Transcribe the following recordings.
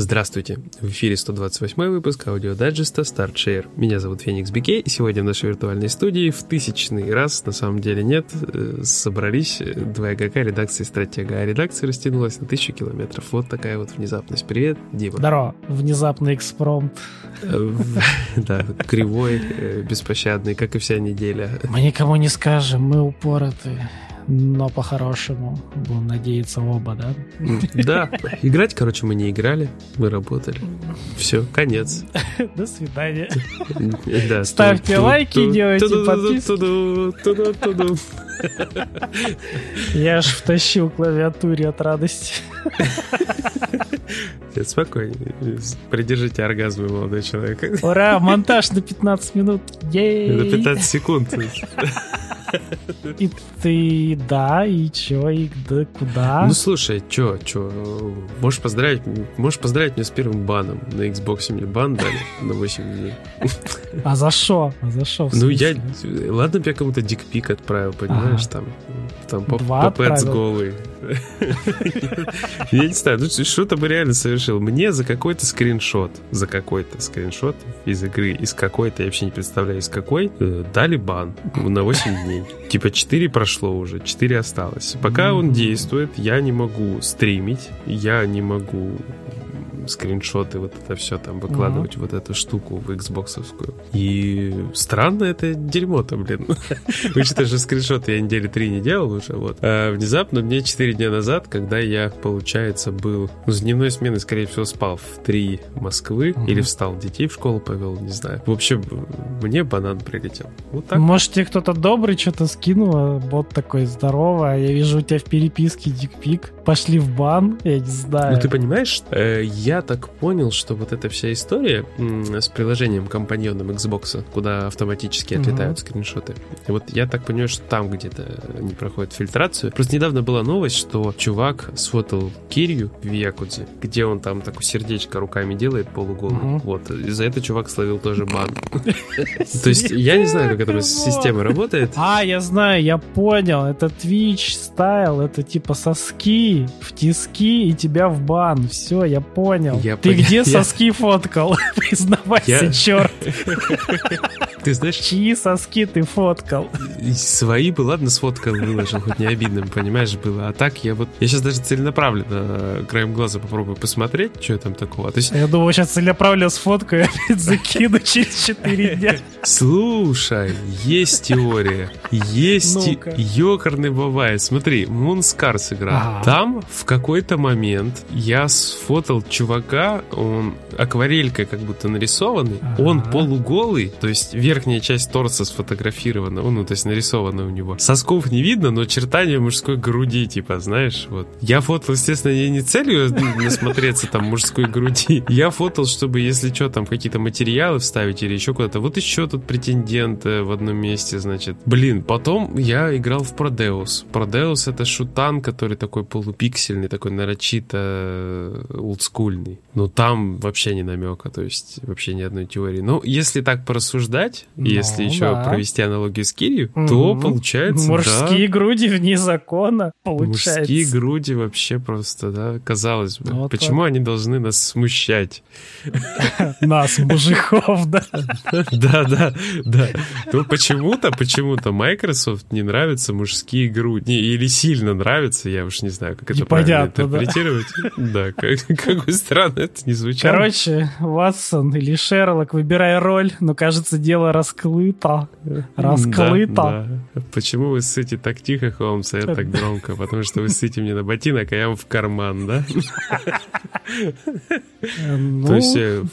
Здравствуйте! В эфире 128 выпуск аудиодайджеста Start Share. Меня зовут Феникс Бикей, и сегодня в нашей виртуальной студии в тысячный раз, на самом деле нет, э, собрались два игрока редакции Стратега, а редакция растянулась на тысячу километров. Вот такая вот внезапность. Привет, Дима. Здорово. Внезапный экспромт. Э, да, кривой, э, беспощадный, как и вся неделя. Мы никому не скажем, мы упороты но по-хорошему будем надеяться оба, да? Да. Играть, короче, мы не играли, мы работали. Все, конец. До свидания. Да, Ставьте лайки, делайте подписки. Я аж втащил клавиатуре от радости. Спокойно. Придержите оргазм, молодой человек. Ура, монтаж на 15 минут. Ей! На 15 секунд. И ты, да, и чё, и да, куда? Ну, слушай, чё, чё, можешь поздравить, можешь поздравить меня с первым баном. На Xbox мне бан дали на 8 дней. А за что? А за что? Ну, я, ладно, я кому-то дикпик отправил, понимаешь, там, там попец голый. Я не знаю, ну что-то бы реально совершил. Мне за какой-то скриншот, за какой-то скриншот из игры, из какой-то, я вообще не представляю, из какой, э, дали бан на 8 дней. Типа 4 прошло уже, 4 осталось. Пока он действует, я не могу стримить, я не могу скриншоты, вот это все там выкладывать, uh-huh. вот эту штуку в Xbox. И странно это дерьмо-то, блин. Учитывая, что скриншоты я недели три не делал уже, вот. А внезапно мне 4 дня назад, когда я, получается, был ну, с дневной смены, скорее всего, спал в 3 Москвы uh-huh. или встал, детей в школу повел, не знаю. В общем, мне банан прилетел. Вот так. Может, тебе кто-то добрый что-то скинул, а бот такой, здорово, я вижу у тебя в переписке дикпик, пошли в бан, я не знаю. Ну, ты понимаешь, э, я так понял, что вот эта вся история с приложением компаньоном Xbox, куда автоматически отлетают угу. скриншоты, вот я так понимаю, что там где-то они проходят фильтрацию. Просто недавно была новость, что чувак сфотал Кирью в Якудзе, где он там такое сердечко руками делает полуголым. Угу. Вот. И за это чувак словил тоже бан. То есть я не знаю, как эта система работает. А, я знаю, я понял. Это Twitch стайл, это типа соски в тиски и тебя в бан. Все, я понял. Я Ты пон... где я... соски фоткал? Признавайся, я... черт. Ты знаешь... Чьи соски ты фоткал? Свои бы, ладно, сфоткал, выложил, хоть не обидно, понимаешь, было. А так я вот... Я сейчас даже целенаправленно э, краем глаза попробую посмотреть, что там такого. То есть... Я думаю, сейчас целенаправленно сфоткаю и опять закину через 4 дня. Слушай, есть теория. Есть ёкарный бывает. Смотри, Moonscars игра. Ага. Там в какой-то момент я сфотал чувака, он акварелькой как будто нарисованный, он полуголый, то есть верхняя часть торса сфотографирована, ну, то есть нарисована у него. Сосков не видно, но очертания мужской груди, типа, знаешь, вот. Я фотал, естественно, я не целью насмотреться там мужской груди. Я фотал, чтобы, если что, там какие-то материалы вставить или еще куда-то. Вот еще тут претендент в одном месте, значит. Блин, потом я играл в Продеус. Продеус это шутан, который такой полупиксельный, такой нарочито олдскульный. Но там вообще не намека, то есть вообще ни одной теории. Но если так порассуждать, ну, если еще да. провести аналогию с Кирью, mm-hmm. то получается, Мужские да, груди вне закона, получается. Мужские груди вообще просто, да, казалось бы. Вот Почему так. они должны нас смущать? Нас, мужиков, да? Да, да, да. Ну, почему-то, почему-то Microsoft не нравятся мужские груди. Или сильно нравятся, я уж не знаю, как это правильно интерпретировать. Да, как бы странно это не звучало. Короче, Ватсон или Шерлок, выбирай роль, но, кажется, дело раскрыто. Раскрыто. Почему вы ссыте так тихо, Холмс, а я так громко? Потому что вы ссыте мне на ботинок, а я вам в карман, да? То есть, э,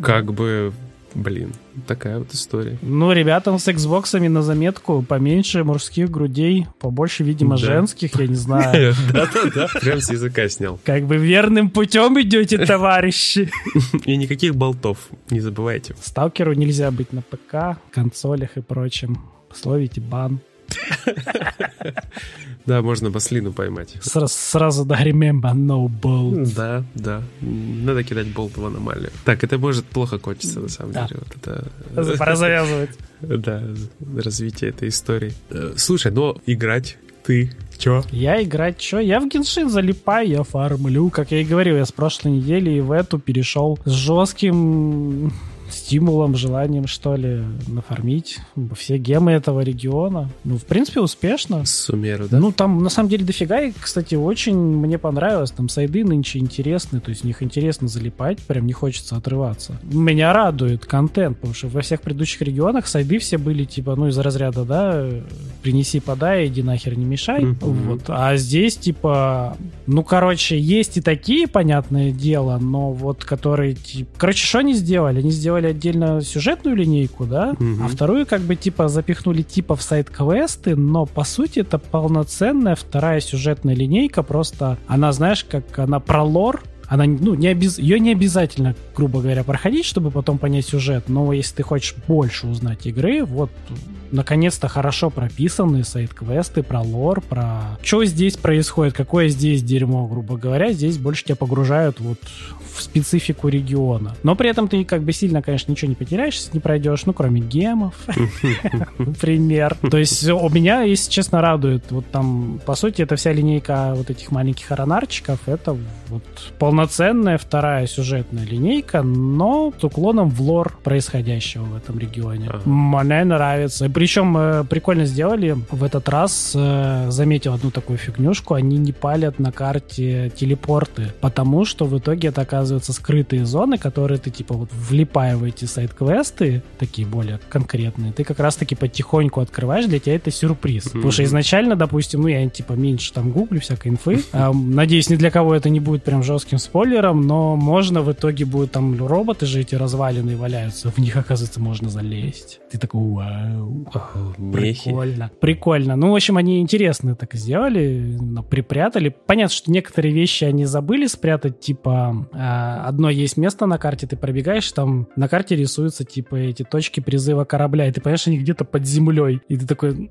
как бы Блин, такая вот история. Ну, ребятам с Xbox на заметку поменьше мужских грудей, побольше, видимо, да. женских, я не знаю. Да-да-да, прям с языка снял. Как бы верным путем идете, товарищи. И никаких болтов, не забывайте. Сталкеру нельзя быть на ПК, консолях и прочем. Словите бан. Да, можно маслину поймать. Сразу, сразу да, remember, no bolt. Да, да. Надо кидать болт в аномалию. Так, это может плохо кончиться, на самом да. деле. Вот это... Пора завязывать. Да, развитие этой истории. Э, слушай, но играть Ты Чё? Я играть чё? Я в Геншин залипаю, я фармлю. Как я и говорил, я с прошлой недели и в эту перешел с жестким стимулом, желанием, что ли, нафармить все гемы этого региона. Ну, в принципе, успешно. Сумеру, да? Ну, там, на самом деле, дофига. И, кстати, очень мне понравилось. Там сайды нынче интересные, то есть в них интересно залипать, прям не хочется отрываться. Меня радует контент, потому что во всех предыдущих регионах сайды все были, типа, ну, из разряда, да, принеси, подай, иди нахер, не мешай. Mm-hmm. Вот. А здесь, типа, ну, короче, есть и такие, понятное дело, но вот которые, типа... Короче, что они сделали? Они сделали отдельно сюжетную линейку, да, угу. а вторую как бы типа запихнули типа в сайт-квесты, но по сути это полноценная вторая сюжетная линейка, просто она, знаешь, как она про лор, она, ну, не обез... ее не обязательно, грубо говоря, проходить, чтобы потом понять сюжет, но если ты хочешь больше узнать игры, вот наконец-то хорошо прописанные сайт-квесты про лор, про что здесь происходит, какое здесь дерьмо, грубо говоря. Здесь больше тебя погружают вот в специфику региона. Но при этом ты как бы сильно, конечно, ничего не потеряешь, если не пройдешь, ну, кроме гемов, например. То есть у меня, если честно, радует. Вот там, по сути, это вся линейка вот этих маленьких аронарчиков. Это вот полноценная вторая сюжетная линейка, но с уклоном в лор происходящего в этом регионе. Мне нравится. Причем э, прикольно сделали в этот раз, э, заметил одну такую фигнюшку, они не палят на карте телепорты, потому что в итоге это оказываются скрытые зоны, которые ты типа вот влипая в эти сайт-квесты, такие более конкретные, ты как раз-таки потихоньку открываешь, для тебя это сюрприз. Mm-hmm. Потому что изначально, допустим, ну я типа меньше там гуглю всякой инфы, надеюсь, ни для кого это не будет прям жестким спойлером, но можно в итоге будет там роботы же эти развалины валяются, в них, оказывается, можно залезть. Ты такой, вау. Прикольно. Прикольно. Ну, в общем, они интересно так сделали, припрятали. Понятно, что некоторые вещи они забыли спрятать, типа а, одно есть место на карте, ты пробегаешь, там на карте рисуются, типа, эти точки призыва корабля, и ты понимаешь, они где-то под землей. И ты такой,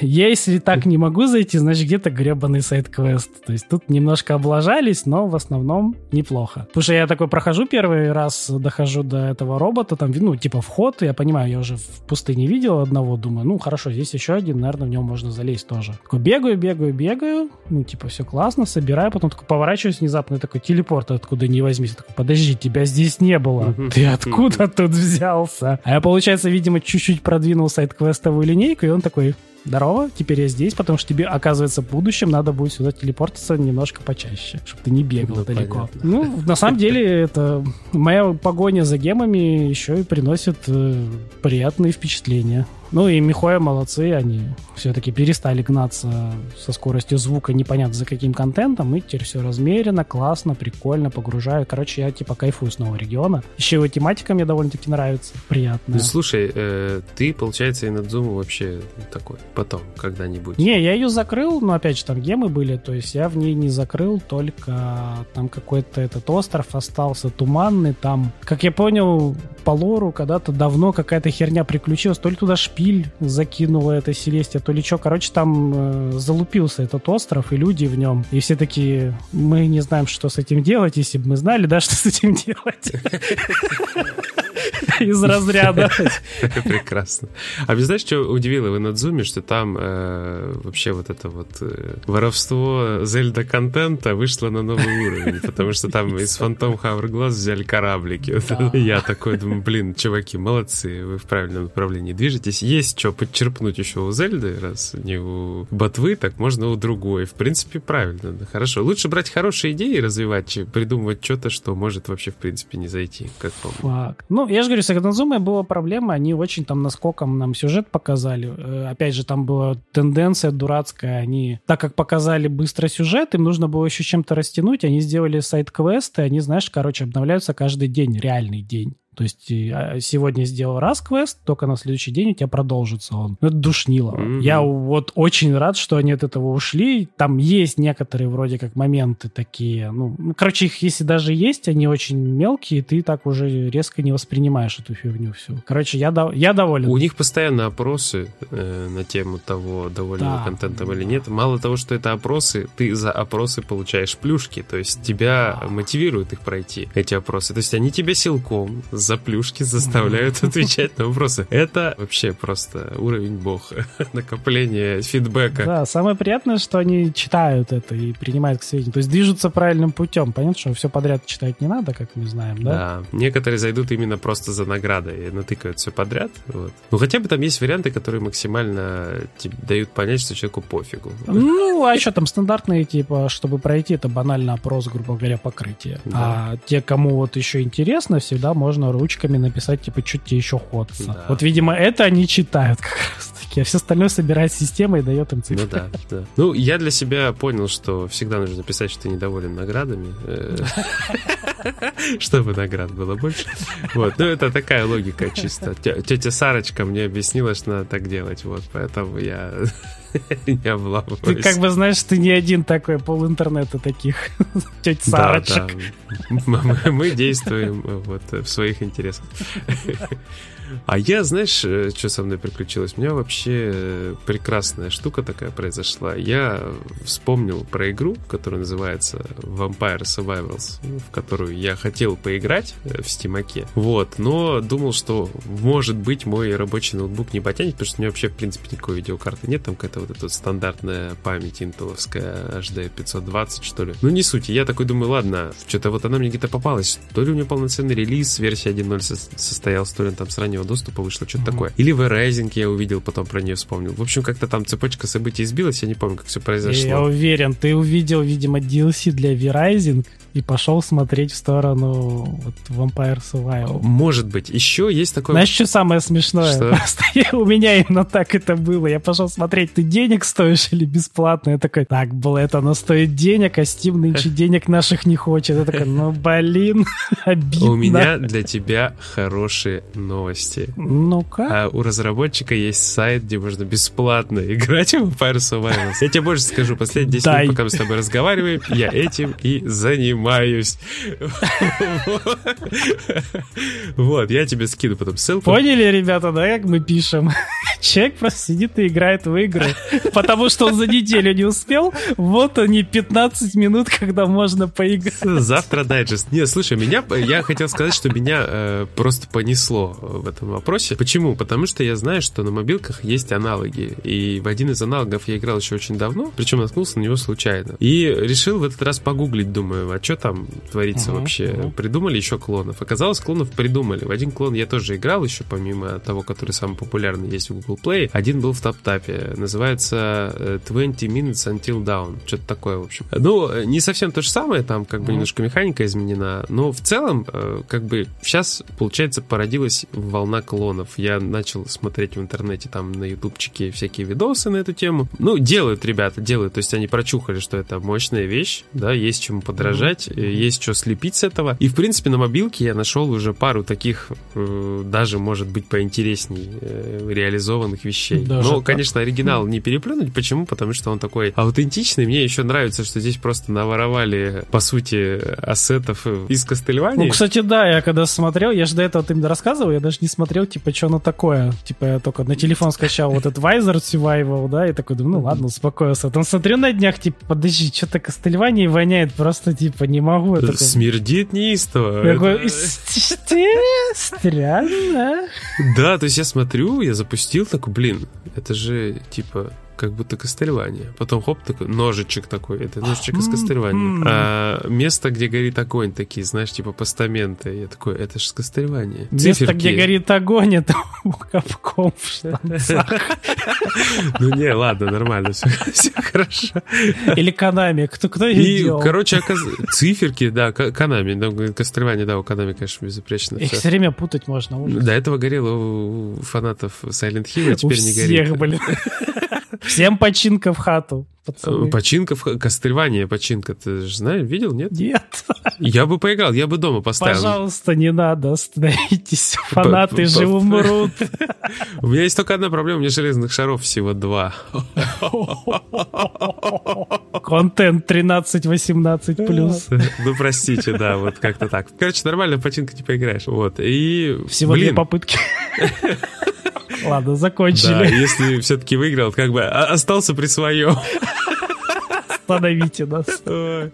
я если так не могу зайти, значит, где-то гребаный сайт-квест. То есть тут немножко облажались, но в основном неплохо. Потому что я такой прохожу первый раз, дохожу до этого робота, там, ну, типа, вход, я понимаю, я уже в пустыне видел одного, думаю, ну, хорошо, здесь еще один, наверное, в него можно залезть тоже. Такой бегаю, бегаю, бегаю, ну, типа, все классно, собираю, потом такой поворачиваюсь внезапно, такой телепорт, откуда не возьмись. такой, подожди, тебя здесь не было. Ты откуда тут взялся? А я, получается, видимо, чуть-чуть продвинул сайт-квестовую линейку, и он такой, здорово, теперь я здесь, потому что тебе, оказывается, в будущем надо будет сюда телепортиться немножко почаще, чтобы ты не бегал ну, далеко. Понятно. Ну, на самом деле, это моя погоня за гемами еще и приносит э, приятные впечатления. Ну и Михоя молодцы, они все-таки перестали гнаться со скоростью звука непонятно за каким контентом, и теперь все размеренно, классно, прикольно, погружаю. Короче, я типа кайфую с нового региона. Еще его тематика мне довольно-таки нравится, приятно. Ну, слушай, э, ты, получается, и Надзуму вообще такой потом, когда-нибудь. Не, я ее закрыл, но опять же там гемы были, то есть я в ней не закрыл, только там какой-то этот остров остался туманный, там, как я понял, по лору когда-то давно какая-то херня приключилась, то ли туда шпиль закинула эта Селестия, то ли что. Короче, там э, залупился этот остров и люди в нем. И все такие, мы не знаем, что с этим делать, если бы мы знали, да, что с этим делать. из разряда. Прекрасно. А вы знаешь, что удивило в Надзуме, что там э, вообще вот это вот э, воровство Зельда контента вышло на новый уровень, потому что там из Фантом Hourglass взяли кораблики. Я такой думаю, блин, чуваки, молодцы, вы в правильном направлении движетесь. Есть что подчерпнуть еще у Зельды, раз не у ботвы, так можно у другой. В принципе, правильно, да, хорошо. Лучше брать хорошие идеи и развивать, чем придумывать что-то, что может вообще, в принципе, не зайти, как по Факт. Ну, я же говорю, с Академзумой была проблема, они очень там наскоком нам сюжет показали. Э, опять же, там была тенденция дурацкая, они, так как показали быстро сюжет, им нужно было еще чем-то растянуть, они сделали сайт-квесты, они, знаешь, короче, обновляются каждый день, реальный день. То есть а, сегодня сделал раз квест, только на следующий день у тебя продолжится он. Ну, это душнило. Mm-hmm. Я вот очень рад, что они от этого ушли. Там есть некоторые вроде как моменты такие. Ну, ну короче, их если даже есть, они очень мелкие, ты так уже резко не воспринимаешь эту фигню всю. Короче, я, до, я доволен. У них постоянно опросы э, на тему того, доволен да. контентом или нет. Мало того, что это опросы, ты за опросы получаешь плюшки. То есть тебя да. мотивируют их пройти, эти опросы. То есть они тебя силком за плюшки заставляют отвечать на вопросы. Это вообще просто уровень бог. Накопление фидбэка. Да, самое приятное, что они читают это и принимают к сведению. То есть движутся правильным путем. Понятно, что все подряд читать не надо, как мы знаем, да? Да. Некоторые зайдут именно просто за наградой и натыкают все подряд. Вот. Ну, хотя бы там есть варианты, которые максимально типа, дают понять, что человеку пофигу. Ну, а что там стандартные, типа, чтобы пройти, это банально опрос, грубо говоря, покрытие. Да. А те, кому вот еще интересно, всегда можно ручками написать, типа, что тебе еще ходится. Да. Вот, видимо, это они читают как раз таки, а все остальное собирает система и дает им цифры. Ну да, да. Ну, я для себя понял, что всегда нужно писать, что ты недоволен наградами, э, чтобы наград было больше. Вот, ну это такая логика чисто. Тетя Сарочка мне объяснила, что надо так делать, вот, поэтому я не облапываюсь. Ты как бы знаешь, ты не один такой, пол интернета таких теть Сарочек. Да, да. Мы действуем вот в своих интересах. А я, знаешь, э, что со мной приключилось? У меня вообще э, прекрасная штука такая произошла. Я вспомнил про игру, которая называется Vampire Survivals, в которую я хотел поиграть э, в Стимаке. Вот, но думал, что, может быть, мой рабочий ноутбук не потянет, потому что у меня вообще, в принципе, никакой видеокарты нет. Там какая-то вот эта стандартная память интеловская HD 520, что ли. Ну, не суть. Я такой думаю, ладно, что-то вот она мне где-то попалась. То ли у нее полноценный релиз, версия 1.0 состоялся, то ли там с раннего доступа вышло, что-то mm-hmm. такое. Или в Rising я увидел, потом про нее вспомнил. В общем, как-то там цепочка событий сбилась, я не помню, как все произошло. Я уверен, ты увидел, видимо, DLC для V-Rising, и пошел смотреть в сторону вот, Vampire Survival. Может быть. Еще есть такое... Знаешь, что самое смешное? Что? Просто у меня именно так это было. Я пошел смотреть, ты денег стоишь или бесплатно? Я такой, так, блэд, оно стоит денег, а Steam нынче денег наших не хочет. Я такой, ну, блин, обидно. У меня для тебя хорошие новости. Ну-ка. А у разработчика есть сайт, где можно бесплатно играть в Vampire Survival. Я тебе больше скажу, последние 10 минут, пока мы с тобой разговариваем, я этим и занимаюсь. Вот, я тебе скину потом ссылку. Поняли, ребята, да, как мы пишем? Человек просто сидит и играет в игры, потому что он за неделю не успел. Вот они, 15 минут, когда можно поиграть. Завтра дайджест. Не, слушай, меня, я хотел сказать, что меня э, просто понесло в этом вопросе. Почему? Потому что я знаю, что на мобилках есть аналоги. И в один из аналогов я играл еще очень давно, причем наткнулся на него случайно. И решил в этот раз погуглить, думаю, а что там творится uh-huh, вообще? Uh-huh. Придумали еще клонов. Оказалось, клонов придумали. В один клон я тоже играл еще, помимо того, который самый популярный есть в Google Play. Один был в топ-тапе. Называется 20 э, Minutes Until Down. Что-то такое, в общем. Ну, не совсем то же самое, там как бы немножко механика изменена, но в целом, э, как бы сейчас, получается, породилась волна клонов. Я начал смотреть в интернете, там на ютубчике всякие видосы на эту тему. Ну, делают ребята, делают. То есть они прочухали, что это мощная вещь, да, есть чему подражать э, есть что слепить с этого. И, в принципе, на мобилке я нашел уже пару таких, э, даже, может быть, поинтересней э, реализованных вещей. Даже Но, так? конечно, оригинал не переплюнуть. Почему? Потому что он такой аутентичный. Мне еще нравится, что здесь просто наворовали, по сути, ассетов из Кастельвании. Ну, кстати, да, я когда смотрел, я же до этого ты мне рассказывал, я даже не смотрел, типа, что оно такое. Типа, я только на телефон скачал вот этот Вайзер Survival, да, и такой думаю, ну ладно, успокоился. Там смотрю на днях, типа, подожди, что-то Кастельвании воняет просто, типа, не могу. Это Смердит неистово. Я говорю, странно. Да, то есть я смотрю, я запустил, такой, блин, это же, типа, как будто Кастельвания. Потом хоп, такой ножичек такой, это ножичек из Кастельвании. А место, где горит огонь, такие, знаешь, типа постаменты. Я такой, это же с Кастельвании. Место, где горит огонь, это у капком в штанцах. Ну не, ладно, нормально, все хорошо. Или Канами, кто кто делал? короче, циферки, да, Канами, Кастельвания, да, у Канами, конечно, безупречно. Их все время путать можно. До этого горело у фанатов Silent Hill, а теперь не горит. всех, блин. Всем починка в хату. Пацаны. Э, починка в Кастревание, починка. Ты же знаешь, видел, нет? Нет. Я бы поиграл, я бы дома поставил. Пожалуйста, не надо, остановитесь. Фанаты же умрут. У меня есть только одна проблема, у меня железных шаров всего два. Контент 13-18 плюс. Ну, простите, да, вот как-то так. Короче, нормально починка не поиграешь. Вот, и... Всего две попытки. Ладно, закончили. Да, если все-таки выиграл, как бы остался при своем. Остановите нас.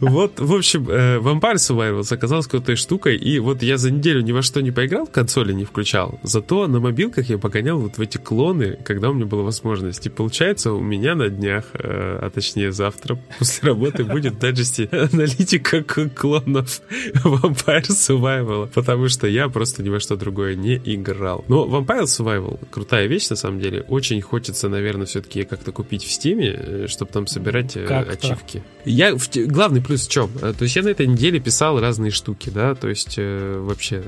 Вот, в общем, э, Vampire Survivors оказалась какой-то штукой, и вот я за неделю ни во что не поиграл, консоли не включал, зато на мобилках я погонял вот в эти клоны, когда у меня была возможность. И получается, у меня на днях, э, а точнее завтра, после работы будет в дайджесте аналитика клонов Vampire Survival, потому что я просто ни во что другое не играл. Но Vampire Survival крутая вещь, на самом деле. Очень хочется, наверное, все-таки как-то купить в Стиме, э, чтобы там собирать э, как ачивки. Я, в, главный плюс в чем? Э, то есть я на этой неделе писал разные штуки, да, то есть вообще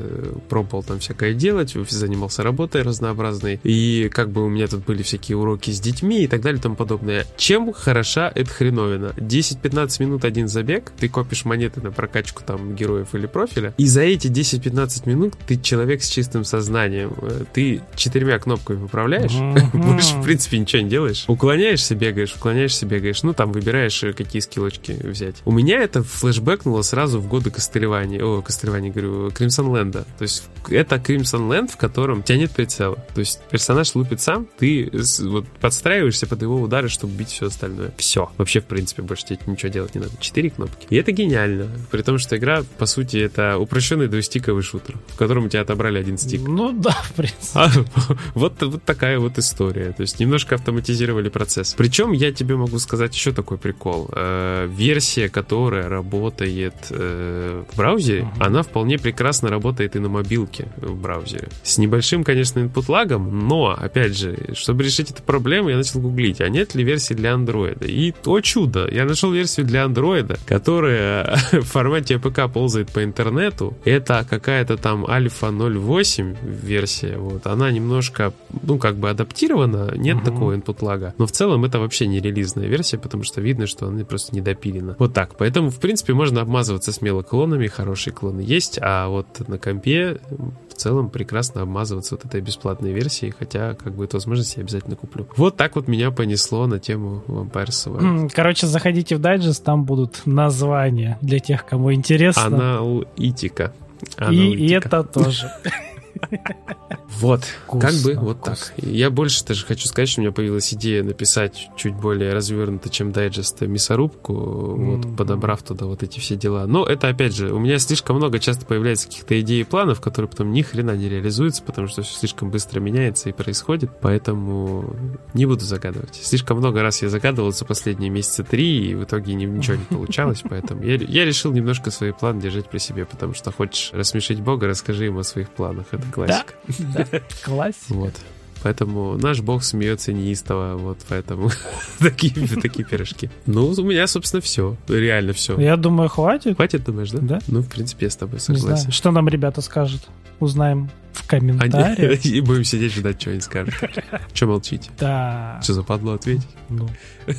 пробовал там всякое делать, занимался работой разнообразной, и как бы у меня тут были всякие уроки с детьми и так далее и тому подобное. Чем хороша эта хреновина? 10-15 минут один забег, ты копишь монеты на прокачку там героев или профиля, и за эти 10-15 минут ты человек с чистым сознанием. Ты четырьмя кнопками выправляешь, больше, в принципе, ничего не делаешь. Уклоняешься, бегаешь, уклоняешься, бегаешь. Ну, там выбираешь, э, какие скиллочки взять. У меня это флешбэкнуло сразу в годы Костылевания. О, Костылевания, говорю, Кримсон Ленда. То есть это Кримсон Ленд, в котором у тебя нет прицела. То есть персонаж лупит сам, ты вот подстраиваешься под его удары, чтобы бить все остальное. Все. Вообще, в принципе, больше тебе ничего делать не надо. Четыре кнопки. И это гениально. При том, что игра, по сути, это упрощенный двустиковый шутер, в котором у тебя отобрали один стик. Ну да, в принципе. А, вот, вот такая вот история. То есть немножко автоматизировали процесс. Причем я тебе могу сказать еще такой прикол. Э, версия, которая работает э, в браузере, uh-huh. она вполне прекрасно работает и на мобилке в браузере. С небольшим, конечно, input лагом, но, опять же, чтобы решить эту проблему, я начал гуглить, а нет ли версии для андроида. И, о чудо, я нашел версию для андроида, которая в формате APK ползает по интернету. Это какая-то там альфа 0.8 версия. Вот. Она немножко, ну, как бы адаптирована, нет угу. такого input лага. Но в целом это вообще не релизная версия, потому что видно, что она просто не допилена. Вот так. Поэтому, в принципе, можно обмазываться смело клонами, хорошие клоны есть, а вот на компе в целом прекрасно обмазываться вот этой бесплатной версией, хотя, как бы, эту возможность я обязательно куплю. Вот так вот меня понесло на тему Vampire Survivors. Короче, заходите в дайджест, там будут названия для тех, кому интересно. Аналитика. И, и это тоже. Вот, вкусно, как бы вот вкусно. так. Я больше даже хочу сказать, что у меня появилась идея написать чуть более развернуто, чем дайджест мясорубку, mm-hmm. вот, подобрав туда вот эти все дела. Но это, опять же, у меня слишком много часто появляется каких-то идей и планов, которые потом ни хрена не реализуются, потому что все слишком быстро меняется и происходит, поэтому не буду загадывать. Слишком много раз я загадывал за последние месяца три, и в итоге ничего не получалось, поэтому я, я решил немножко свои планы держать при себе, потому что хочешь рассмешить Бога, расскажи ему о своих планах. Это классика. Да, да. Классика. Вот. Поэтому наш бог смеется неистово, вот поэтому такие, такие пирожки. Ну, у меня, собственно, все. Реально все. Я думаю, хватит. Хватит, думаешь, да? Да. Ну, в принципе, я с тобой согласен. Что нам ребята скажут? Узнаем в комментариях. И будем сидеть ждать, что они скажут. Че молчите? Да. Что западло ответить? Ну,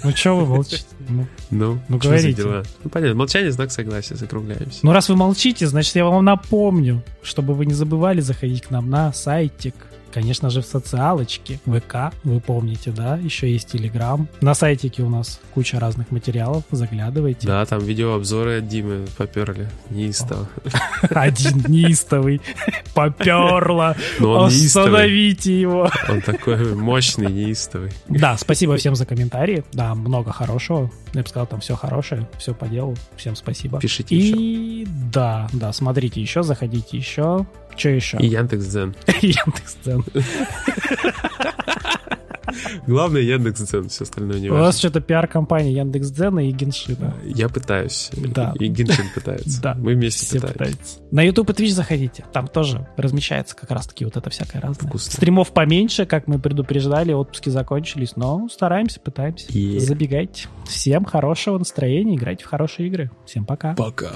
ну что вы молчите? Ну, ну, ну говорите. дела? Ну, понятно, молчание знак согласия, закругляемся. Ну, раз вы молчите, значит, я вам напомню, чтобы вы не забывали заходить к нам на сайтик Конечно же, в социалочке, ВК, вы помните, да, еще есть Телеграм. На сайтике у нас куча разных материалов, заглядывайте. Да, там видеообзоры от Димы поперли, неистово. Один неистовый, поперло, остановите его. Он такой мощный, неистовый. Да, спасибо всем за комментарии, да, много хорошего, я бы сказал, там все хорошее, все по делу, всем спасибо. Пишите И да, да, смотрите еще, заходите еще, что еще? И Яндекс.Дзен. Яндекс.Дзен. Главное Яндекс.Дзен, все остальное не важно. У вас что-то пиар-компания Яндекс.Дзена и Геншина. Я пытаюсь. Да. И Геншин пытается. Да. Мы вместе все пытаемся. На YouTube и Twitch заходите. Там тоже размещается как раз-таки вот это всякое разное. Вкусно. Стримов поменьше, как мы предупреждали, отпуски закончились, но стараемся, пытаемся. Забегайте. Всем хорошего настроения, играйте в хорошие игры. Всем пока. Пока.